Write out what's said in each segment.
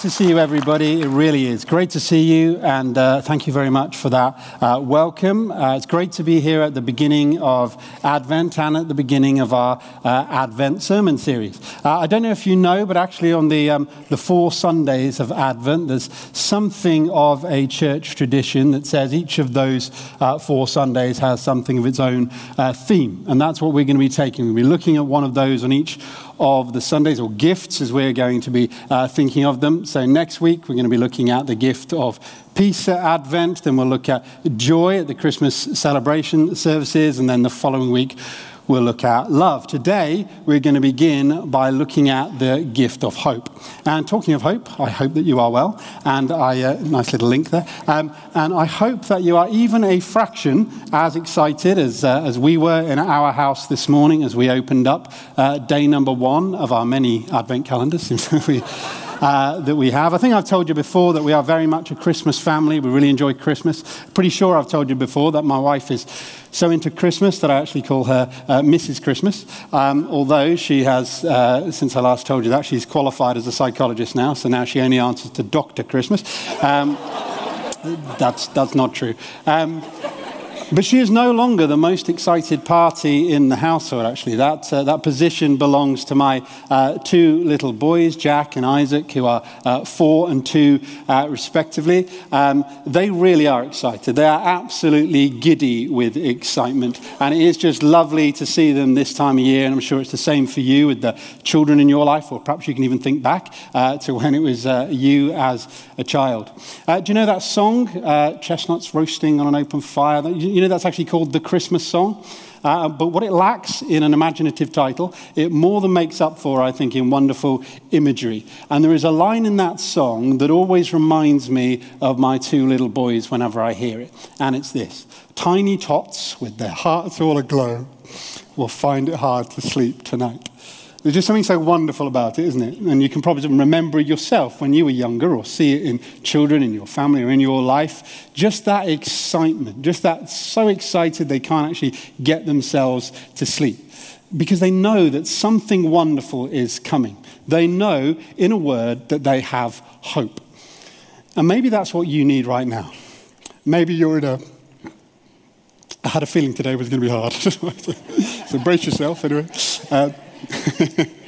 to see you, everybody. It really is great to see you, and uh, thank you very much for that uh, welcome. Uh, it's great to be here at the beginning of Advent and at the beginning of our uh, Advent sermon series. Uh, I don't know if you know, but actually, on the, um, the four Sundays of Advent, there's something of a church tradition that says each of those uh, four Sundays has something of its own theme, and that's what we're going to be taking. We'll be looking at one of those on each of the Sundays, or gifts as we're going to be uh, thinking of them. So next week, we're going to be looking at the gift of peace at Advent, then we'll look at joy at the Christmas celebration services, and then the following week, we'll look at love. Today, we're going to begin by looking at the gift of hope. And talking of hope, I hope that you are well. And I, uh, nice little link there. Um, and I hope that you are even a fraction as excited as, uh, as we were in our house this morning as we opened up uh, day number one of our many advent calendars. uh, that we have. I think I've told you before that we are very much a Christmas family. We really enjoy Christmas. Pretty sure I've told you before that my wife is so into Christmas that I actually call her uh, Mrs. Christmas. Um, although she has, uh, since I last told you that, she's qualified as a psychologist now, so now she only answers to Dr. Christmas. Um, that's, that's not true. Um, but she is no longer the most excited party in the household, actually. That, uh, that position belongs to my uh, two little boys, Jack and Isaac, who are uh, four and two, uh, respectively. Um, they really are excited. They are absolutely giddy with excitement. And it is just lovely to see them this time of year. And I'm sure it's the same for you with the children in your life, or perhaps you can even think back uh, to when it was uh, you as a child. do you know that song, Chestnuts Roasting on an Open Fire? You, you know, that's actually called the Christmas song. Uh, but what it lacks in an imaginative title, it more than makes up for, I think, in wonderful imagery. And there is a line in that song that always reminds me of my two little boys whenever I hear it. And it's this Tiny tots with their hearts all aglow will find it hard to sleep tonight. There's just something so wonderful about it, isn't it? And you can probably remember it yourself when you were younger or see it in children in your family or in your life. Just that excitement, just that so excited they can't actually get themselves to sleep because they know that something wonderful is coming. They know, in a word, that they have hope. And maybe that's what you need right now. Maybe you're in a I had a feeling today was going to be hard. so brace yourself anyway. Uh,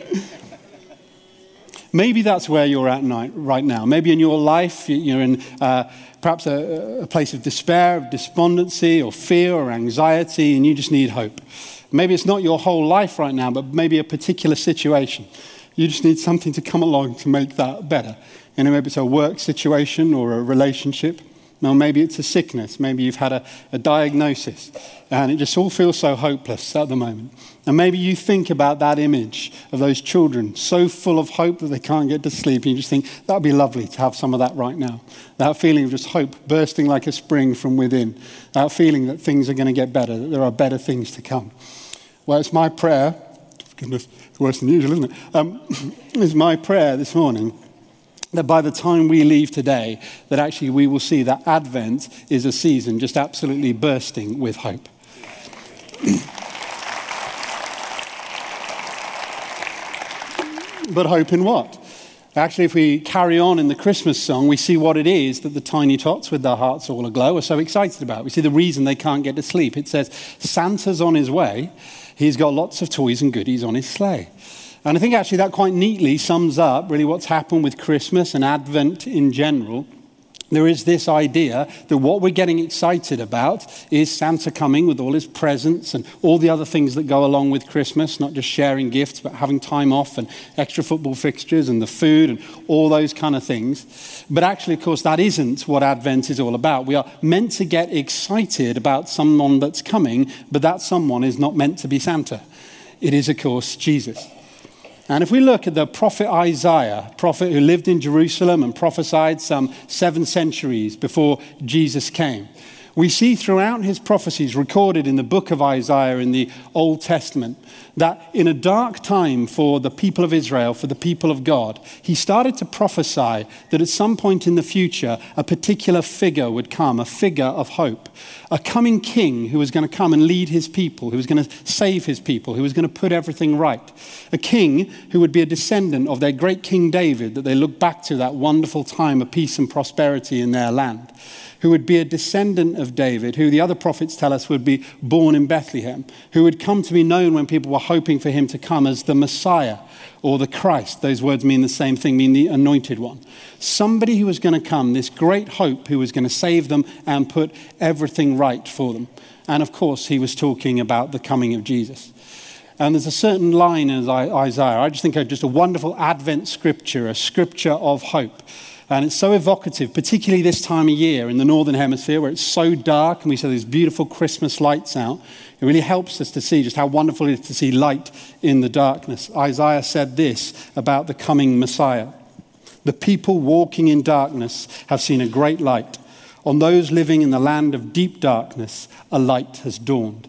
Maybe that's where you're at night, right now. Maybe in your life, you're in uh, perhaps a, a, place of despair, of despondency, or fear, or anxiety, and you just need hope. Maybe it's not your whole life right now, but maybe a particular situation. You just need something to come along to make that better. You know, maybe it's a work situation or a relationship. Now, maybe it's a sickness. Maybe you've had a, a, diagnosis and it just all feels so hopeless at the moment. And maybe you think about that image of those children so full of hope that they can't get to sleep. And you just think, that would be lovely to have some of that right now. That feeling of just hope bursting like a spring from within. That feeling that things are going to get better, that there are better things to come. Well, it's my prayer. Goodness, it's worse than usual, isn't it? Um, it's my prayer this morning that by the time we leave today, that actually we will see that Advent is a season just absolutely bursting with hope. but hope in what? Actually, if we carry on in the Christmas song, we see what it is that the tiny tots with their hearts all aglow are so excited about. We see the reason they can't get to sleep. It says, Santa's on his way. He's got lots of toys and goodies on his sleigh. And I think actually that quite neatly sums up really what's happened with Christmas and Advent in general. There is this idea that what we're getting excited about is Santa coming with all his presents and all the other things that go along with Christmas, not just sharing gifts, but having time off and extra football fixtures and the food and all those kind of things. But actually, of course, that isn't what Advent is all about. We are meant to get excited about someone that's coming, but that someone is not meant to be Santa. It is, of course, Jesus. And if we look at the prophet Isaiah, prophet who lived in Jerusalem and prophesied some seven centuries before Jesus came, We see throughout his prophecies recorded in the book of Isaiah in the Old Testament that in a dark time for the people of Israel, for the people of God, he started to prophesy that at some point in the future, a particular figure would come, a figure of hope, a coming king who was going to come and lead his people, who was going to save his people, who was going to put everything right, a king who would be a descendant of their great King David, that they look back to that wonderful time of peace and prosperity in their land. Who would be a descendant of David, who the other prophets tell us would be born in Bethlehem, who would come to be known when people were hoping for him to come as the Messiah or the Christ. Those words mean the same thing, mean the anointed one. Somebody who was going to come, this great hope who was going to save them and put everything right for them. And of course, he was talking about the coming of Jesus. And there's a certain line in Isaiah, I just think of just a wonderful Advent scripture, a scripture of hope. And it's so evocative, particularly this time of year in the Northern Hemisphere where it's so dark and we see these beautiful Christmas lights out. It really helps us to see just how wonderful it is to see light in the darkness. Isaiah said this about the coming Messiah The people walking in darkness have seen a great light. On those living in the land of deep darkness, a light has dawned.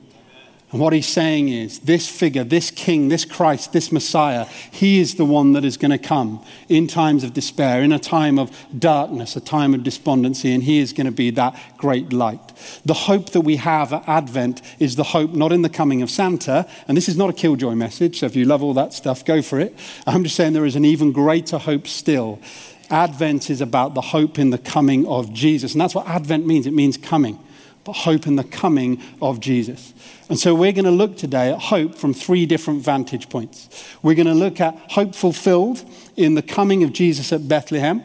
And what he's saying is this figure, this king, this Christ, this Messiah, he is the one that is going to come in times of despair, in a time of darkness, a time of despondency, and he is going to be that great light. The hope that we have at Advent is the hope not in the coming of Santa, and this is not a killjoy message, so if you love all that stuff, go for it. I'm just saying there is an even greater hope still. Advent is about the hope in the coming of Jesus, and that's what Advent means it means coming but hope in the coming of Jesus. And so we're going to look today at hope from three different vantage points. We're going to look at hope fulfilled in the coming of Jesus at Bethlehem.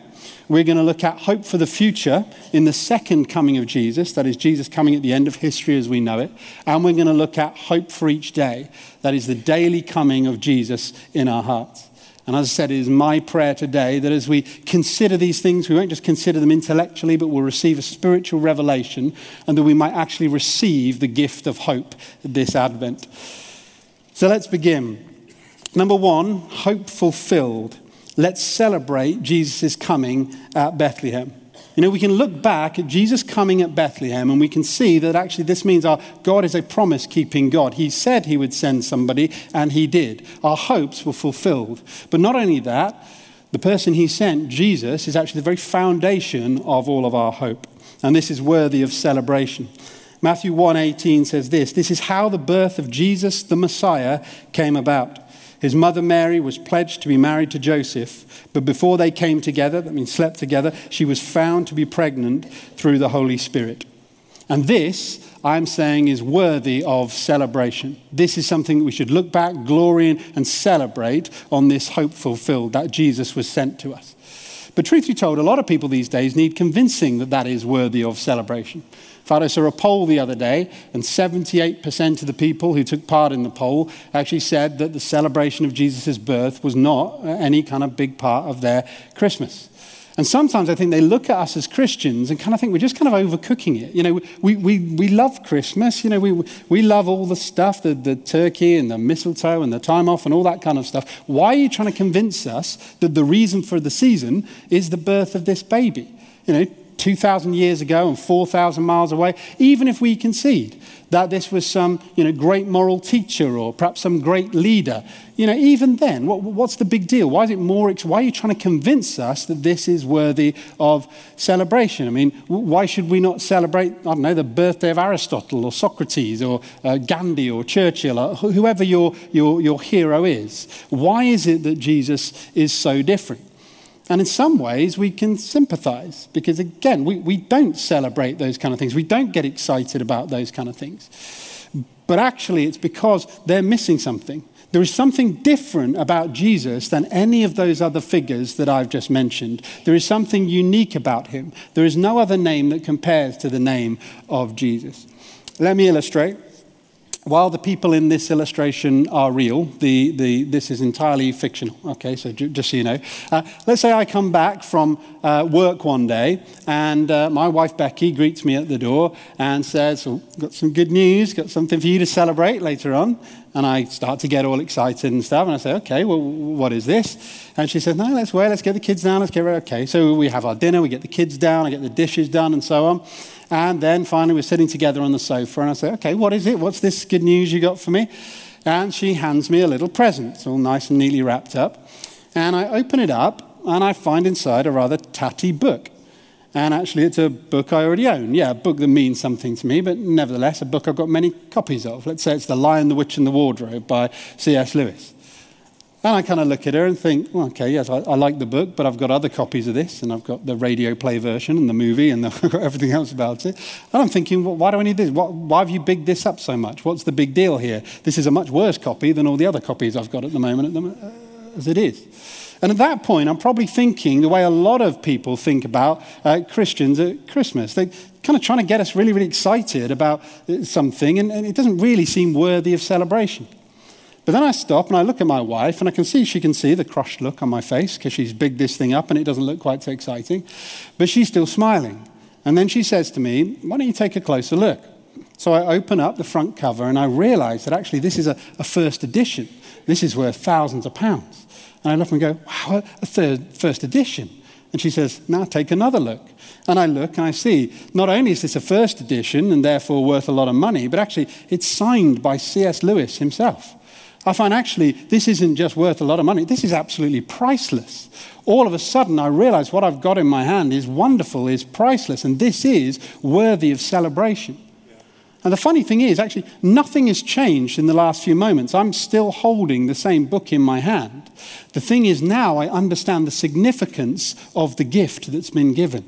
We're going to look at hope for the future in the second coming of Jesus, that is, Jesus coming at the end of history as we know it. And we're going to look at hope for each day, that is, the daily coming of Jesus in our hearts. And as I said, it is my prayer today that as we consider these things, we won't just consider them intellectually, but we'll receive a spiritual revelation and that we might actually receive the gift of hope this Advent. So let's begin. Number one, hope fulfilled. Let's celebrate Jesus' coming at Bethlehem. You know, we can look back at Jesus coming at Bethlehem and we can see that actually this means our God is a promise keeping God. He said he would send somebody and he did. Our hopes were fulfilled. But not only that, the person he sent, Jesus, is actually the very foundation of all of our hope. And this is worthy of celebration. Matthew 1:18 says this, this is how the birth of Jesus the Messiah came about. His mother Mary was pledged to be married to Joseph, but before they came together, that means slept together, she was found to be pregnant through the Holy Spirit. And this, I'm saying, is worthy of celebration. This is something we should look back, glory in, and celebrate on this hope fulfilled that Jesus was sent to us. But truth be told, a lot of people these days need convincing that that is worthy of celebration. I saw a poll the other day, and 78% of the people who took part in the poll actually said that the celebration of Jesus' birth was not any kind of big part of their Christmas. And sometimes I think they look at us as Christians and kind of think we're just kind of overcooking it. You know, we, we, we love Christmas. You know, we, we love all the stuff, the, the turkey and the mistletoe and the time off and all that kind of stuff. Why are you trying to convince us that the reason for the season is the birth of this baby? You know, 2,000 years ago and 4,000 miles away, even if we concede that this was some you know, great moral teacher or perhaps some great leader, you know, even then, what, what's the big deal? Why is it more, why are you trying to convince us that this is worthy of celebration? I mean, why should we not celebrate, I don't know, the birthday of Aristotle or Socrates or uh, Gandhi or Churchill or whoever your, your, your hero is? Why is it that Jesus is so different? And in some ways, we can sympathize because, again, we, we don't celebrate those kind of things. We don't get excited about those kind of things. But actually, it's because they're missing something. There is something different about Jesus than any of those other figures that I've just mentioned. There is something unique about him. There is no other name that compares to the name of Jesus. Let me illustrate while the people in this illustration are real, the, the, this is entirely fictional. Okay, so j- just so you know. Uh, let's say I come back from uh, work one day and uh, my wife Becky greets me at the door and says, oh, Got some good news, got something for you to celebrate later on. And I start to get all excited and stuff. And I say, Okay, well, what is this? And she says, No, let's wait, let's get the kids down, let's get ready. Okay, so we have our dinner, we get the kids down, I get the dishes done, and so on. And then finally, we're sitting together on the sofa, and I say, Okay, what is it? What's this good news you got for me? And she hands me a little present. It's all nice and neatly wrapped up. And I open it up, and I find inside a rather tatty book. And actually, it's a book I already own. Yeah, a book that means something to me, but nevertheless, a book I've got many copies of. Let's say it's The Lion, the Witch, and the Wardrobe by C.S. Lewis. And I kind of look at her and think, well, okay, yes, I, I, like the book, but I've got other copies of this, and I've got the radio play version and the movie, and I've got everything else about it. And I'm thinking, well, why do I need this? Why, why have you bigged this up so much? What's the big deal here? This is a much worse copy than all the other copies I've got at the moment, uh, as it is. And at that point, I'm probably thinking the way a lot of people think about uh, Christians at Christmas. They're kind of trying to get us really, really excited about uh, something, and, and it doesn't really seem worthy of celebration. But then I stop and I look at my wife and I can see she can see the crushed look on my face because she's bigged this thing up and it doesn't look quite so exciting. But she's still smiling. And then she says to me, Why don't you take a closer look? So I open up the front cover and I realize that actually this is a, a first edition. This is worth thousands of pounds. And I look and go, Wow, a third, first edition. And she says, Now take another look. And I look and I see not only is this a first edition and therefore worth a lot of money, but actually it's signed by C.S. Lewis himself. I find actually this isn't just worth a lot of money, this is absolutely priceless. All of a sudden, I realize what I've got in my hand is wonderful, is priceless, and this is worthy of celebration. And the funny thing is, actually, nothing has changed in the last few moments. I'm still holding the same book in my hand. The thing is, now I understand the significance of the gift that's been given.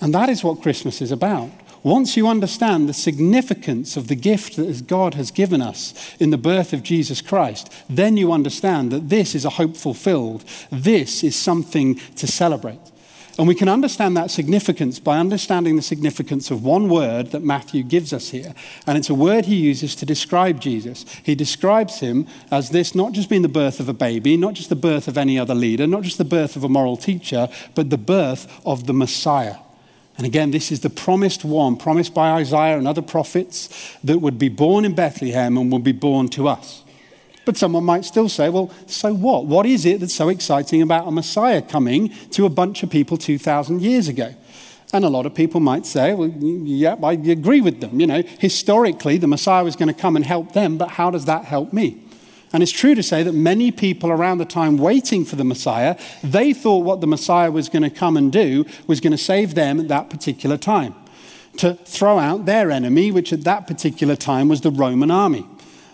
And that is what Christmas is about. Once you understand the significance of the gift that God has given us in the birth of Jesus Christ, then you understand that this is a hope fulfilled. This is something to celebrate. And we can understand that significance by understanding the significance of one word that Matthew gives us here. And it's a word he uses to describe Jesus. He describes him as this not just being the birth of a baby, not just the birth of any other leader, not just the birth of a moral teacher, but the birth of the Messiah. And again, this is the promised one, promised by Isaiah and other prophets, that would be born in Bethlehem and would be born to us. But someone might still say, well, so what? What is it that's so exciting about a Messiah coming to a bunch of people 2,000 years ago? And a lot of people might say, well, yeah, I agree with them. You know, historically, the Messiah was going to come and help them, but how does that help me? And it's true to say that many people around the time waiting for the Messiah, they thought what the Messiah was going to come and do was going to save them at that particular time, to throw out their enemy, which at that particular time was the Roman army.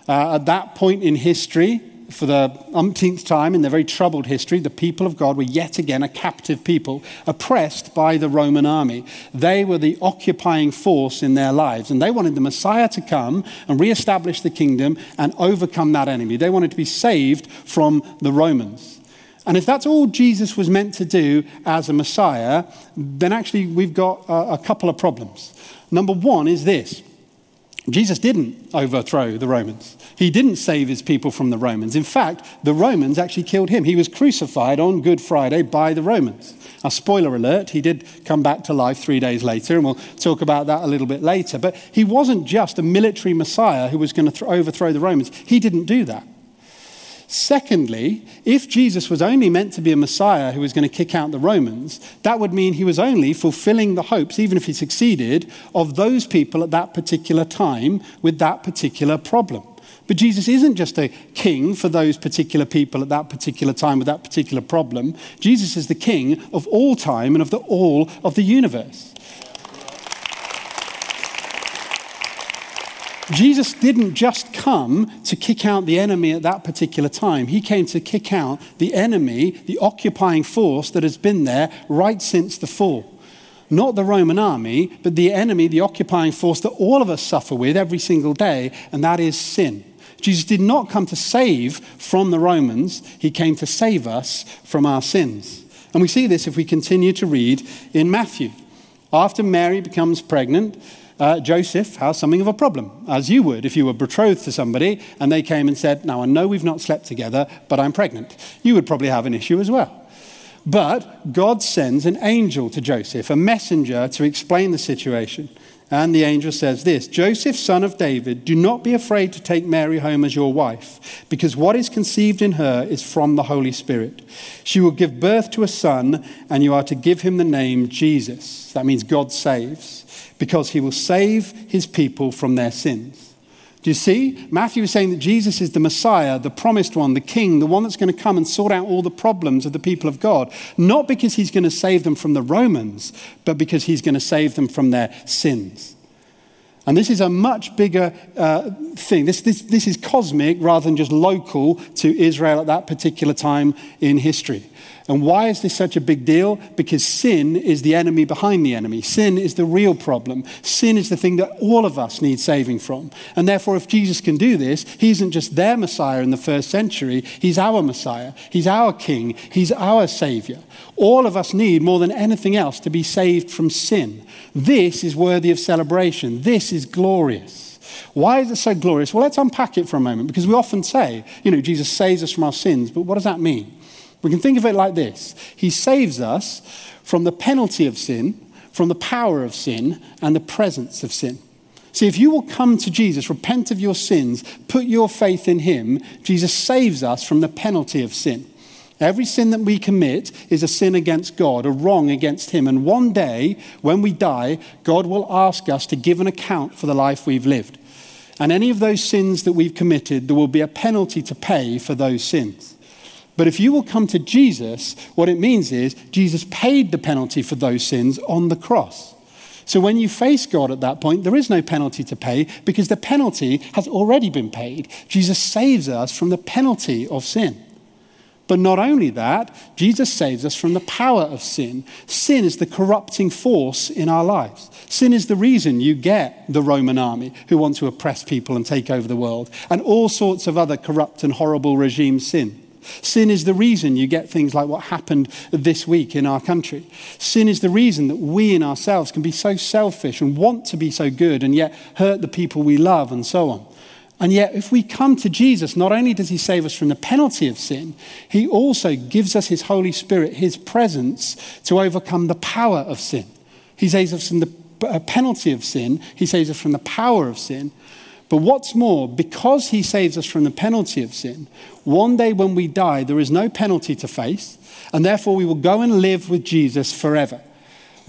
Uh, at that point in history, for the umpteenth time in their very troubled history, the people of God were yet again a captive people, oppressed by the Roman army. They were the occupying force in their lives, and they wanted the Messiah to come and reestablish the kingdom and overcome that enemy. They wanted to be saved from the Romans. And if that's all Jesus was meant to do as a Messiah, then actually we've got a, a couple of problems. Number one is this Jesus didn't overthrow the Romans. He didn't save his people from the Romans. In fact, the Romans actually killed him. He was crucified on Good Friday by the Romans. A spoiler alert, he did come back to life three days later, and we'll talk about that a little bit later. But he wasn't just a military Messiah who was going to th- overthrow the Romans. He didn't do that. Secondly, if Jesus was only meant to be a Messiah who was going to kick out the Romans, that would mean he was only fulfilling the hopes, even if he succeeded, of those people at that particular time with that particular problem. But Jesus isn't just a king for those particular people at that particular time with that particular problem. Jesus is the king of all time and of the all of the universe. Jesus didn't just come to kick out the enemy at that particular time. He came to kick out the enemy, the occupying force that has been there right since the fall. Not the Roman army, but the enemy, the occupying force that all of us suffer with every single day, and that is sin. Jesus did not come to save from the Romans, he came to save us from our sins. And we see this if we continue to read in Matthew. After Mary becomes pregnant, uh, Joseph has something of a problem, as you would if you were betrothed to somebody and they came and said, Now I know we've not slept together, but I'm pregnant. You would probably have an issue as well. But God sends an angel to Joseph, a messenger to explain the situation. And the angel says this Joseph, son of David, do not be afraid to take Mary home as your wife, because what is conceived in her is from the Holy Spirit. She will give birth to a son, and you are to give him the name Jesus. That means God saves, because he will save his people from their sins. Do you see? Matthew is saying that Jesus is the Messiah, the promised one, the King, the one that's going to come and sort out all the problems of the people of God. Not because he's going to save them from the Romans, but because he's going to save them from their sins. And this is a much bigger uh, thing. This, this, this is cosmic rather than just local to Israel at that particular time in history. And why is this such a big deal? Because sin is the enemy behind the enemy. Sin is the real problem. Sin is the thing that all of us need saving from. And therefore, if Jesus can do this, he isn't just their Messiah in the first century, he's our Messiah. He's our King. He's our Savior. All of us need, more than anything else, to be saved from sin. This is worthy of celebration. This is glorious. Why is it so glorious? Well, let's unpack it for a moment because we often say, you know, Jesus saves us from our sins, but what does that mean? We can think of it like this He saves us from the penalty of sin, from the power of sin, and the presence of sin. See, if you will come to Jesus, repent of your sins, put your faith in Him, Jesus saves us from the penalty of sin. Every sin that we commit is a sin against God, a wrong against Him. And one day, when we die, God will ask us to give an account for the life we've lived. And any of those sins that we've committed, there will be a penalty to pay for those sins. But if you will come to Jesus, what it means is Jesus paid the penalty for those sins on the cross. So when you face God at that point, there is no penalty to pay because the penalty has already been paid. Jesus saves us from the penalty of sin. But not only that, Jesus saves us from the power of sin. Sin is the corrupting force in our lives. Sin is the reason you get the Roman army who want to oppress people and take over the world, and all sorts of other corrupt and horrible regimes sin. Sin is the reason you get things like what happened this week in our country. Sin is the reason that we in ourselves can be so selfish and want to be so good and yet hurt the people we love and so on. And yet, if we come to Jesus, not only does he save us from the penalty of sin, he also gives us his Holy Spirit, his presence, to overcome the power of sin. He saves us from the uh, penalty of sin, he saves us from the power of sin, but what's more, because he saves us from the penalty of sin, one day when we die, there is no penalty to face, and therefore we will go and live with Jesus forever.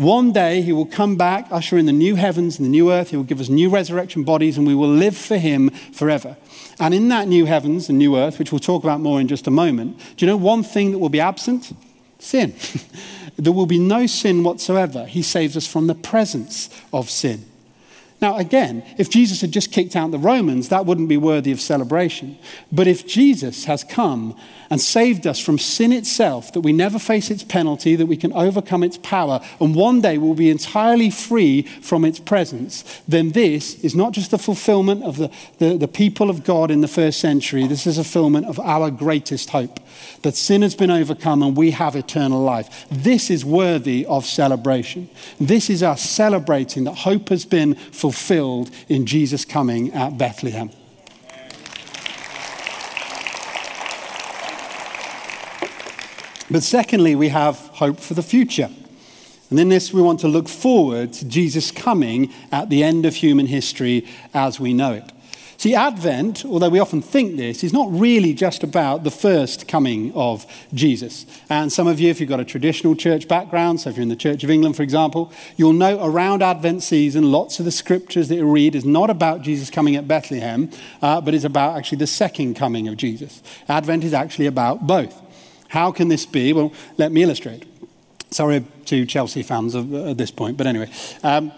One day he will come back, usher in the new heavens and the new earth. He will give us new resurrection bodies, and we will live for him forever. And in that new heavens and new earth, which we'll talk about more in just a moment, do you know one thing that will be absent? Sin. there will be no sin whatsoever. He saves us from the presence of sin. Now, again, if Jesus had just kicked out the Romans, that wouldn't be worthy of celebration. But if Jesus has come and saved us from sin itself, that we never face its penalty, that we can overcome its power, and one day we'll be entirely free from its presence, then this is not just the fulfillment of the, the, the people of God in the first century, this is a fulfillment of our greatest hope that sin has been overcome and we have eternal life. This is worthy of celebration. This is us celebrating that hope has been fulfilled in Jesus coming at Bethlehem. But secondly, we have hope for the future. And in this, we want to look forward to Jesus coming at the end of human history as we know it. See, Advent, although we often think this, is not really just about the first coming of Jesus. And some of you, if you've got a traditional church background, so if you're in the Church of England, for example, you'll know around Advent season, lots of the scriptures that you read is not about Jesus coming at Bethlehem, uh, but is about actually the second coming of Jesus. Advent is actually about both. How can this be? Well, let me illustrate. Sorry to Chelsea fans at this point, but anyway. Um,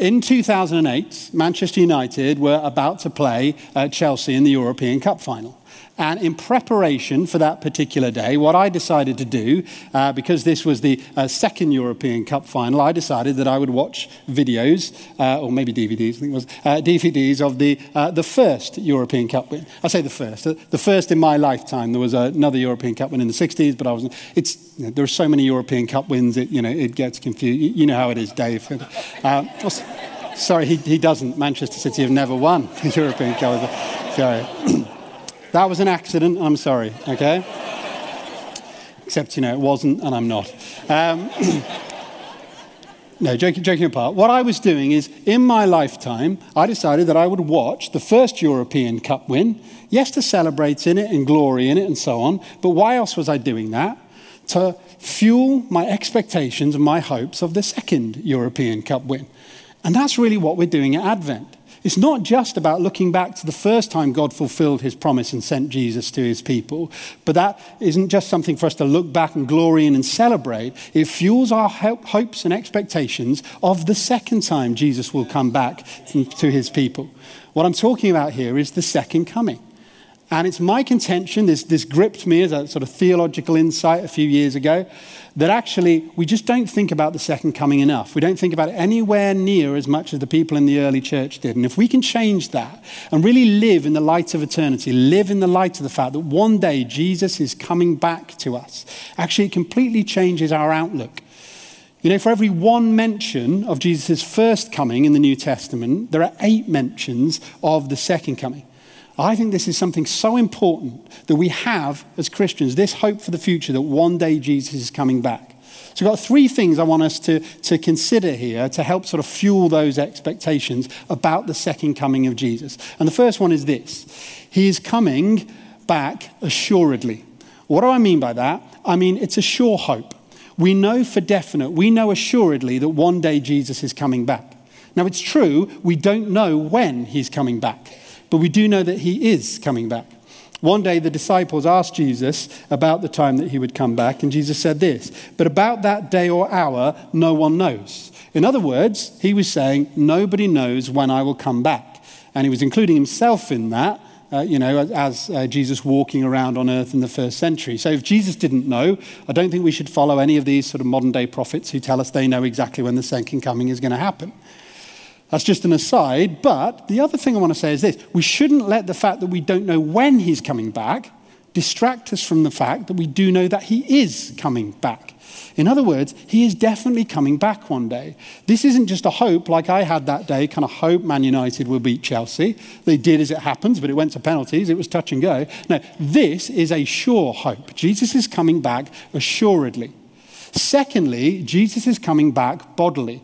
in 2008, Manchester United were about to play uh, Chelsea in the European Cup final. And in preparation for that particular day, what I decided to do, uh, because this was the uh, second European Cup final, I decided that I would watch videos, uh, or maybe DVDs, I think it was, uh, DVDs of the, uh, the first European Cup win. I say the first, the first in my lifetime. There was another European Cup win in the 60s, but I was, it's, you know, there are so many European Cup wins, it, you know, it gets confused. You know how it is, Dave. Uh, sorry, he, he doesn't. Manchester City have never won the European Cup. Sorry. That was an accident, I'm sorry, okay? Except, you know, it wasn't, and I'm not. Um, no, joking, joking apart. What I was doing is, in my lifetime, I decided that I would watch the first European Cup win. Yes, to celebrate in it and glory in it and so on. But why else was I doing that? To fuel my expectations and my hopes of the second European Cup win. And that's really what we're doing at Advent. It's not just about looking back to the first time God fulfilled his promise and sent Jesus to his people, but that isn't just something for us to look back and glory in and celebrate. It fuels our hopes and expectations of the second time Jesus will come back to his people. What I'm talking about here is the second coming. And it's my contention, this, this gripped me as a sort of theological insight a few years ago, that actually we just don't think about the second coming enough. We don't think about it anywhere near as much as the people in the early church did. And if we can change that and really live in the light of eternity, live in the light of the fact that one day Jesus is coming back to us, actually it completely changes our outlook. You know, for every one mention of Jesus' first coming in the New Testament, there are eight mentions of the second coming. I think this is something so important that we have as Christians this hope for the future that one day Jesus is coming back. So, I've got three things I want us to, to consider here to help sort of fuel those expectations about the second coming of Jesus. And the first one is this He is coming back assuredly. What do I mean by that? I mean, it's a sure hope. We know for definite, we know assuredly that one day Jesus is coming back. Now, it's true, we don't know when he's coming back. But we do know that he is coming back. One day the disciples asked Jesus about the time that he would come back, and Jesus said this But about that day or hour, no one knows. In other words, he was saying, Nobody knows when I will come back. And he was including himself in that. Uh, you know, as uh, Jesus walking around on earth in the first century. So if Jesus didn't know, I don't think we should follow any of these sort of modern day prophets who tell us they know exactly when the second coming is going to happen. That's just an aside. But the other thing I want to say is this we shouldn't let the fact that we don't know when he's coming back distract us from the fact that we do know that he is coming back. In other words, he is definitely coming back one day. This isn't just a hope like I had that day, kind of hope Man United will beat Chelsea. They did as it happens, but it went to penalties. It was touch and go. No, this is a sure hope. Jesus is coming back assuredly. Secondly, Jesus is coming back bodily.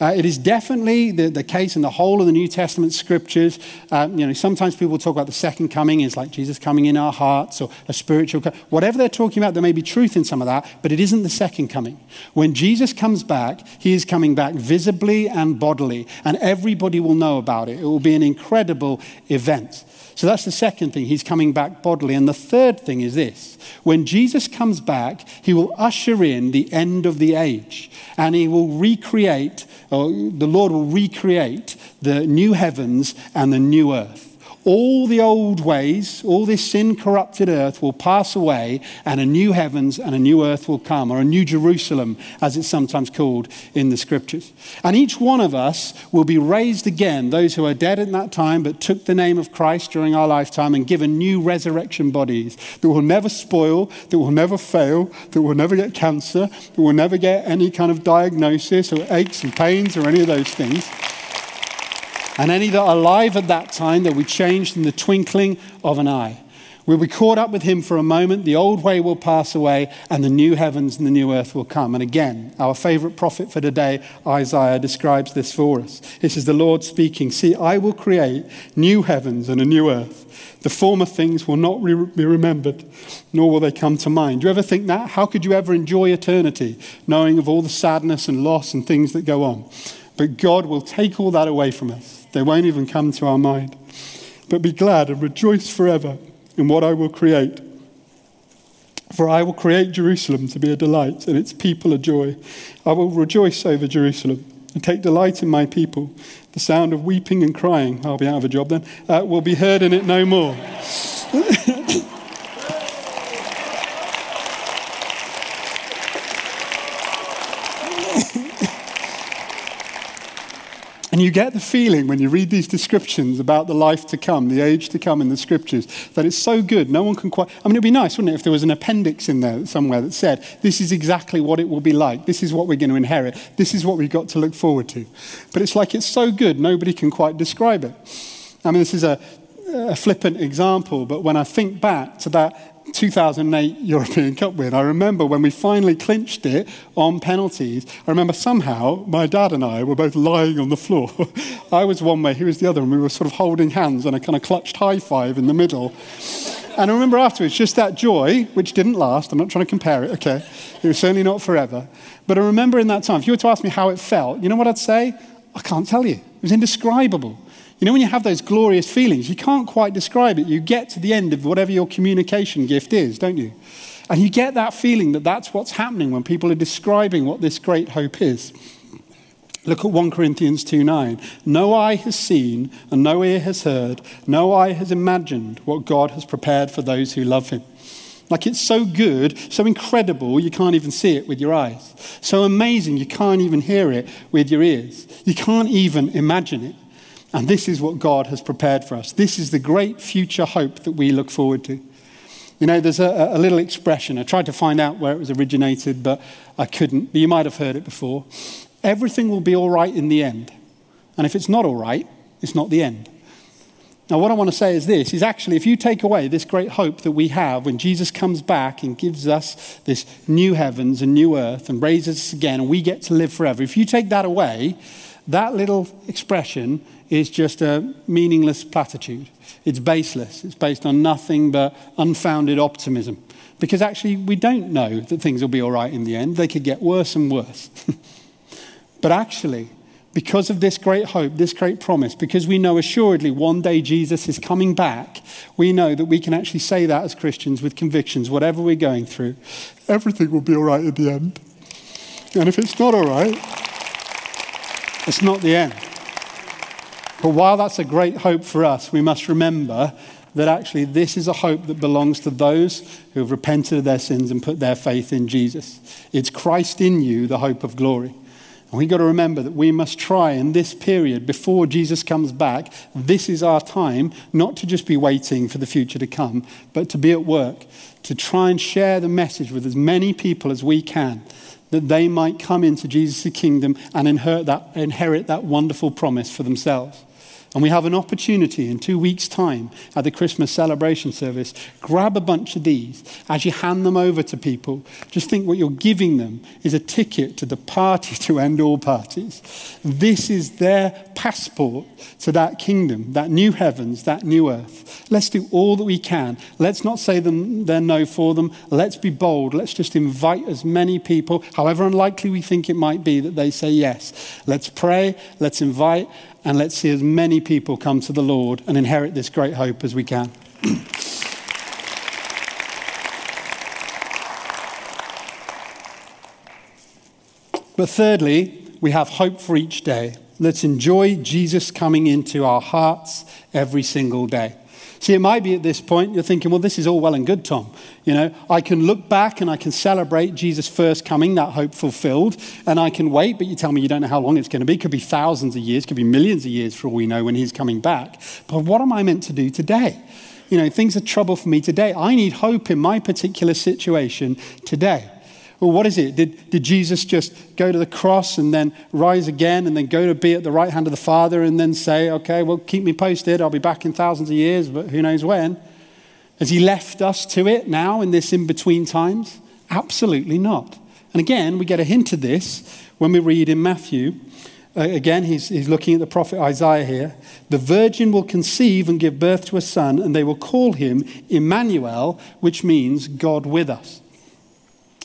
Uh, it is definitely the, the case in the whole of the New Testament scriptures. Um, you know, sometimes people talk about the second coming is like Jesus coming in our hearts or a spiritual, whatever they're talking about, there may be truth in some of that, but it isn't the second coming. When Jesus comes back, he is coming back visibly and bodily, and everybody will know about it. It will be an incredible event. So that's the second thing. He's coming back bodily. And the third thing is this when Jesus comes back, he will usher in the end of the age and he will recreate, or the Lord will recreate the new heavens and the new earth all the old ways, all this sin corrupted earth will pass away, and a new heavens and a new earth will come, or a new Jerusalem, as it's sometimes called in the scriptures. And each one of us will be raised again, those who are dead in that time but took the name of Christ during our lifetime and given new resurrection bodies that will never spoil, that will never fail, that will never get cancer, that will never get any kind of diagnosis or aches and pains or any of those things and any that are alive at that time that we changed in the twinkling of an eye. We'll be caught up with him for a moment, the old way will pass away, and the new heavens and the new earth will come. And again, our favorite prophet for today, Isaiah, describes this for us. This is the Lord speaking See, I will create new heavens and a new earth. The former things will not re- be remembered, nor will they come to mind. Do you ever think that? How could you ever enjoy eternity, knowing of all the sadness and loss and things that go on? But God will take all that away from us. They won't even come to our mind. But be glad and rejoice forever in what I will create. For I will create Jerusalem to be a delight and its people a joy. I will rejoice over Jerusalem and take delight in my people. The sound of weeping and crying, I'll be out of a job then, uh, will be heard in it no more. you get the feeling when you read these descriptions about the life to come, the age to come in the scriptures, that it's so good. No one can quite. I mean, it'd be nice, wouldn't it, if there was an appendix in there somewhere that said, this is exactly what it will be like. This is what we're going to inherit. This is what we've got to look forward to. But it's like it's so good, nobody can quite describe it. I mean, this is a, a flippant example, but when I think back to that 2008 European Cup win. I remember when we finally clinched it on penalties. I remember somehow my dad and I were both lying on the floor. I was one way, he was the other, and we were sort of holding hands and a kind of clutched high five in the middle. And I remember afterwards, just that joy, which didn't last. I'm not trying to compare it, okay? It was certainly not forever. But I remember in that time, if you were to ask me how it felt, you know what I'd say? I can't tell you. It was indescribable. You know, when you have those glorious feelings, you can't quite describe it. You get to the end of whatever your communication gift is, don't you? And you get that feeling that that's what's happening when people are describing what this great hope is. Look at 1 Corinthians 2 9. No eye has seen, and no ear has heard, no eye has imagined what God has prepared for those who love him. Like it's so good, so incredible, you can't even see it with your eyes. So amazing, you can't even hear it with your ears. You can't even imagine it. And this is what God has prepared for us. This is the great future hope that we look forward to. You know, there's a, a, little expression. I tried to find out where it was originated, but I couldn't. But you might have heard it before. Everything will be all right in the end. And if it's not all right, it's not the end. Now, what I want to say is this is actually, if you take away this great hope that we have when Jesus comes back and gives us this new heavens and new earth and raises us again and we get to live forever, if you take that away, that little expression is just a meaningless platitude. It's baseless. It's based on nothing but unfounded optimism. Because actually, we don't know that things will be all right in the end. They could get worse and worse. but actually, because of this great hope, this great promise, because we know assuredly one day Jesus is coming back, we know that we can actually say that as Christians with convictions, whatever we're going through, everything will be all right at the end. And if it's not all right, it's not the end. But while that's a great hope for us, we must remember that actually this is a hope that belongs to those who have repented of their sins and put their faith in Jesus. It's Christ in you, the hope of glory. And we've got to remember that we must try in this period before Jesus comes back, this is our time not to just be waiting for the future to come, but to be at work, to try and share the message with as many people as we can, that they might come into Jesus' kingdom and inherit that, inherit that wonderful promise for themselves. And we have an opportunity in two weeks' time at the Christmas celebration service. Grab a bunch of these as you hand them over to people. Just think what you're giving them is a ticket to the party to end all parties. This is their passport to that kingdom, that new heavens, that new earth. Let's do all that we can. Let's not say them, they're no for them. Let's be bold. Let's just invite as many people, however unlikely we think it might be, that they say yes. Let's pray. Let's invite and let's see as many people come to the Lord and inherit this great hope as we can. but thirdly, we have hope for each day. Let's enjoy Jesus coming into our hearts every single day. See, it might be at this point you're thinking, well, this is all well and good, Tom. You know, I can look back and I can celebrate Jesus' first coming, that hope fulfilled, and I can wait, but you tell me you don't know how long it's going to be. It could be thousands of years, could be millions of years for all we know when he's coming back. But what am I meant to do today? You know, things are trouble for me today. I need hope in my particular situation today. Well, what is it? Did, did Jesus just go to the cross and then rise again and then go to be at the right hand of the Father and then say, okay, well, keep me posted. I'll be back in thousands of years, but who knows when? Has he left us to it now in this in between times? Absolutely not. And again, we get a hint of this when we read in Matthew. Uh, again, he's, he's looking at the prophet Isaiah here. The virgin will conceive and give birth to a son, and they will call him Emmanuel, which means God with us.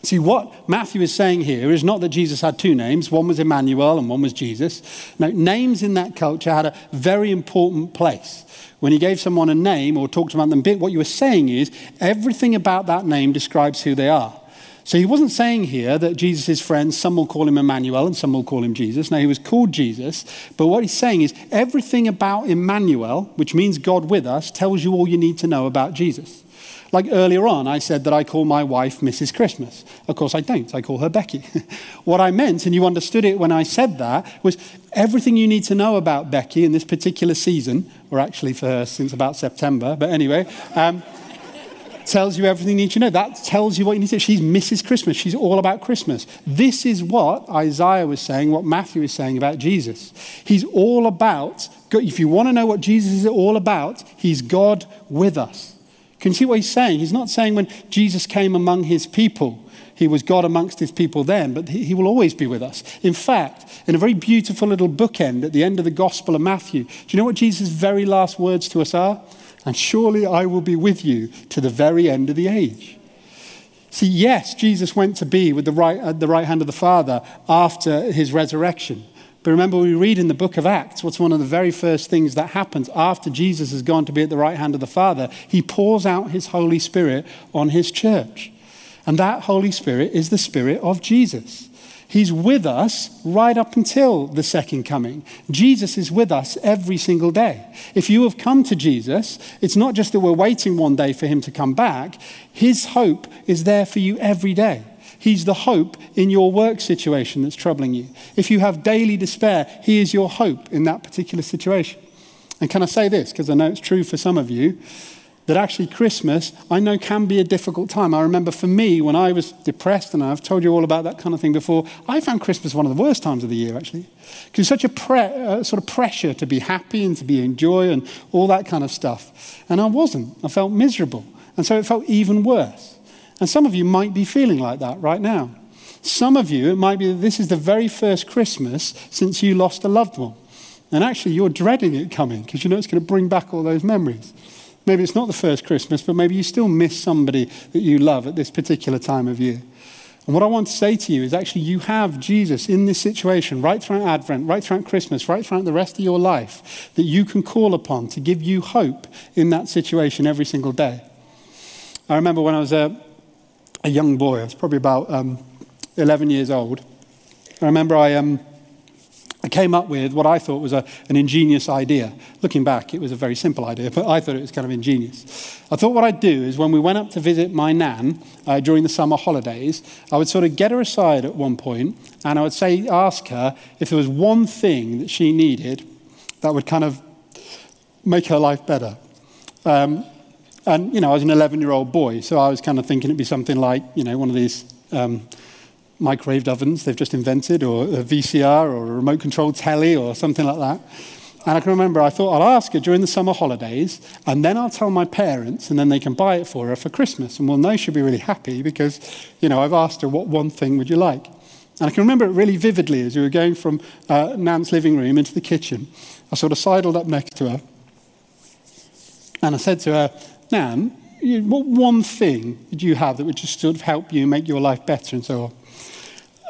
See, what Matthew is saying here is not that Jesus had two names. One was Emmanuel and one was Jesus. Now, names in that culture had a very important place. When he gave someone a name or talked about them bit, what you were saying is everything about that name describes who they are. So he wasn't saying here that Jesus' friends, some will call him Emmanuel and some will call him Jesus. No, he was called Jesus. But what he's saying is everything about Emmanuel, which means God with us, tells you all you need to know about Jesus. Like earlier on, I said that I call my wife Mrs. Christmas. Of course, I don't. I call her Becky. what I meant, and you understood it when I said that, was everything you need to know about Becky in this particular season, or actually for her since about September, but anyway. Um, tells you everything you need to know. That tells you what you need to know. She's Mrs. Christmas. She's all about Christmas. This is what Isaiah was saying, what Matthew is saying about Jesus. He's all about, if you want to know what Jesus is all about, he's God with us. Can you see what he's saying? He's not saying when Jesus came among his people, he was God amongst his people then, but he will always be with us. In fact, in a very beautiful little bookend at the end of the Gospel of Matthew, do you know what Jesus' very last words to us are? And surely I will be with you to the very end of the age. See, yes, Jesus went to be with the right, at the right hand of the Father after his resurrection. But remember, we read in the book of Acts what's one of the very first things that happens after Jesus has gone to be at the right hand of the Father? He pours out his Holy Spirit on his church. And that Holy Spirit is the Spirit of Jesus. He's with us right up until the second coming. Jesus is with us every single day. If you have come to Jesus, it's not just that we're waiting one day for him to come back, his hope is there for you every day. He's the hope in your work situation that's troubling you. If you have daily despair, He is your hope in that particular situation. And can I say this, because I know it's true for some of you, that actually Christmas, I know, can be a difficult time. I remember for me, when I was depressed, and I've told you all about that kind of thing before, I found Christmas one of the worst times of the year, actually. Because such a pre- uh, sort of pressure to be happy and to be in joy and all that kind of stuff. And I wasn't. I felt miserable. And so it felt even worse. And some of you might be feeling like that right now. Some of you, it might be that this is the very first Christmas since you lost a loved one. And actually, you're dreading it coming because you know it's going to bring back all those memories. Maybe it's not the first Christmas, but maybe you still miss somebody that you love at this particular time of year. And what I want to say to you is actually, you have Jesus in this situation right throughout Advent, right throughout Christmas, right throughout the rest of your life that you can call upon to give you hope in that situation every single day. I remember when I was a a young boy. I was probably about um, 11 years old. I remember I, um, I came up with what I thought was a, an ingenious idea. Looking back, it was a very simple idea, but I thought it was kind of ingenious. I thought what I'd do is when we went up to visit my nan uh, during the summer holidays, I would sort of get her aside at one point and I would say, ask her if there was one thing that she needed that would kind of make her life better. Um, and, you know, I was an 11 year old boy, so I was kind of thinking it'd be something like, you know, one of these um, microwave ovens they've just invented, or a VCR, or a remote controlled telly, or something like that. And I can remember I thought I'll ask her during the summer holidays, and then I'll tell my parents, and then they can buy it for her for Christmas. And we'll know she'll be really happy because, you know, I've asked her, what one thing would you like? And I can remember it really vividly as we were going from uh, Nan's living room into the kitchen. I sort of sidled up next to her, and I said to her, Nan, what one thing did you have that would just sort of help you make your life better and so on?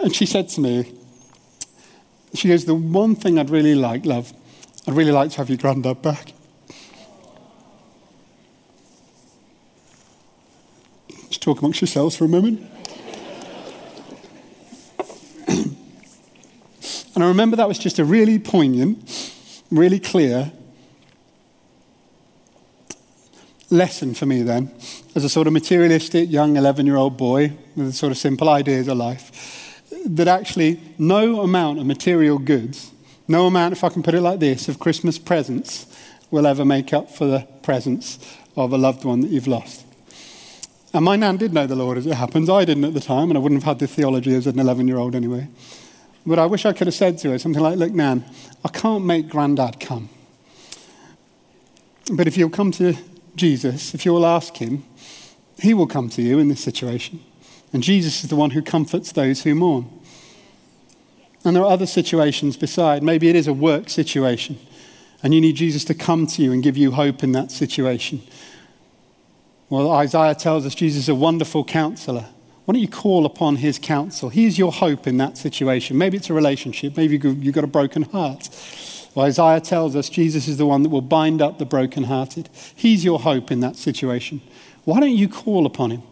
And she said to me, she goes, the one thing I'd really like, love, I'd really like to have your granddad back. Just talk amongst yourselves for a moment. and I remember that was just a really poignant, really clear, lesson for me then, as a sort of materialistic young 11 year old boy with sort of simple ideas of life, that actually no amount of material goods, no amount, if I can put it like this, of Christmas presents will ever make up for the presence of a loved one that you've lost. And my nan did know the Lord as it happens. I didn't at the time, and I wouldn't have had the theology as an 11 year old anyway. But I wish I could have said to her something like, Look, Nan, I can't make Grandad come. But if you'll come to Jesus, if you will ask him, he will come to you in this situation. And Jesus is the one who comforts those who mourn. And there are other situations beside. Maybe it is a work situation, and you need Jesus to come to you and give you hope in that situation. Well, Isaiah tells us Jesus is a wonderful counselor. Why don't you call upon his counsel? He's your hope in that situation. Maybe it's a relationship, maybe you've got a broken heart. Well, Isaiah tells us Jesus is the one that will bind up the brokenhearted. He's your hope in that situation. Why don't you call upon him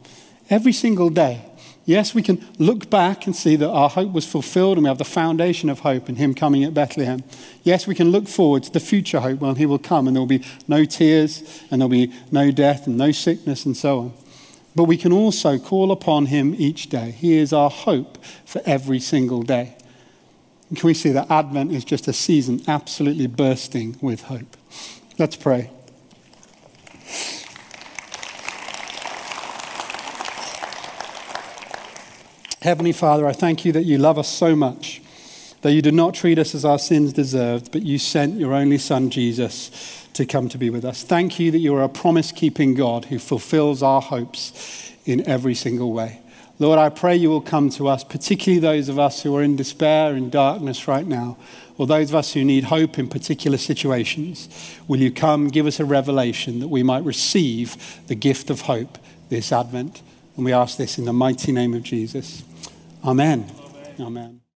every single day? Yes, we can look back and see that our hope was fulfilled and we have the foundation of hope in him coming at Bethlehem. Yes, we can look forward to the future hope when he will come and there will be no tears and there will be no death and no sickness and so on. But we can also call upon him each day. He is our hope for every single day. Can we see that Advent is just a season absolutely bursting with hope? Let's pray. Heavenly Father, I thank you that you love us so much, that you did not treat us as our sins deserved, but you sent your only Son, Jesus, to come to be with us. Thank you that you are a promise keeping God who fulfills our hopes in every single way. Lord, I pray you will come to us, particularly those of us who are in despair, in darkness right now, or those of us who need hope in particular situations. Will you come, give us a revelation that we might receive the gift of hope this Advent? And we ask this in the mighty name of Jesus. Amen. Amen. Amen.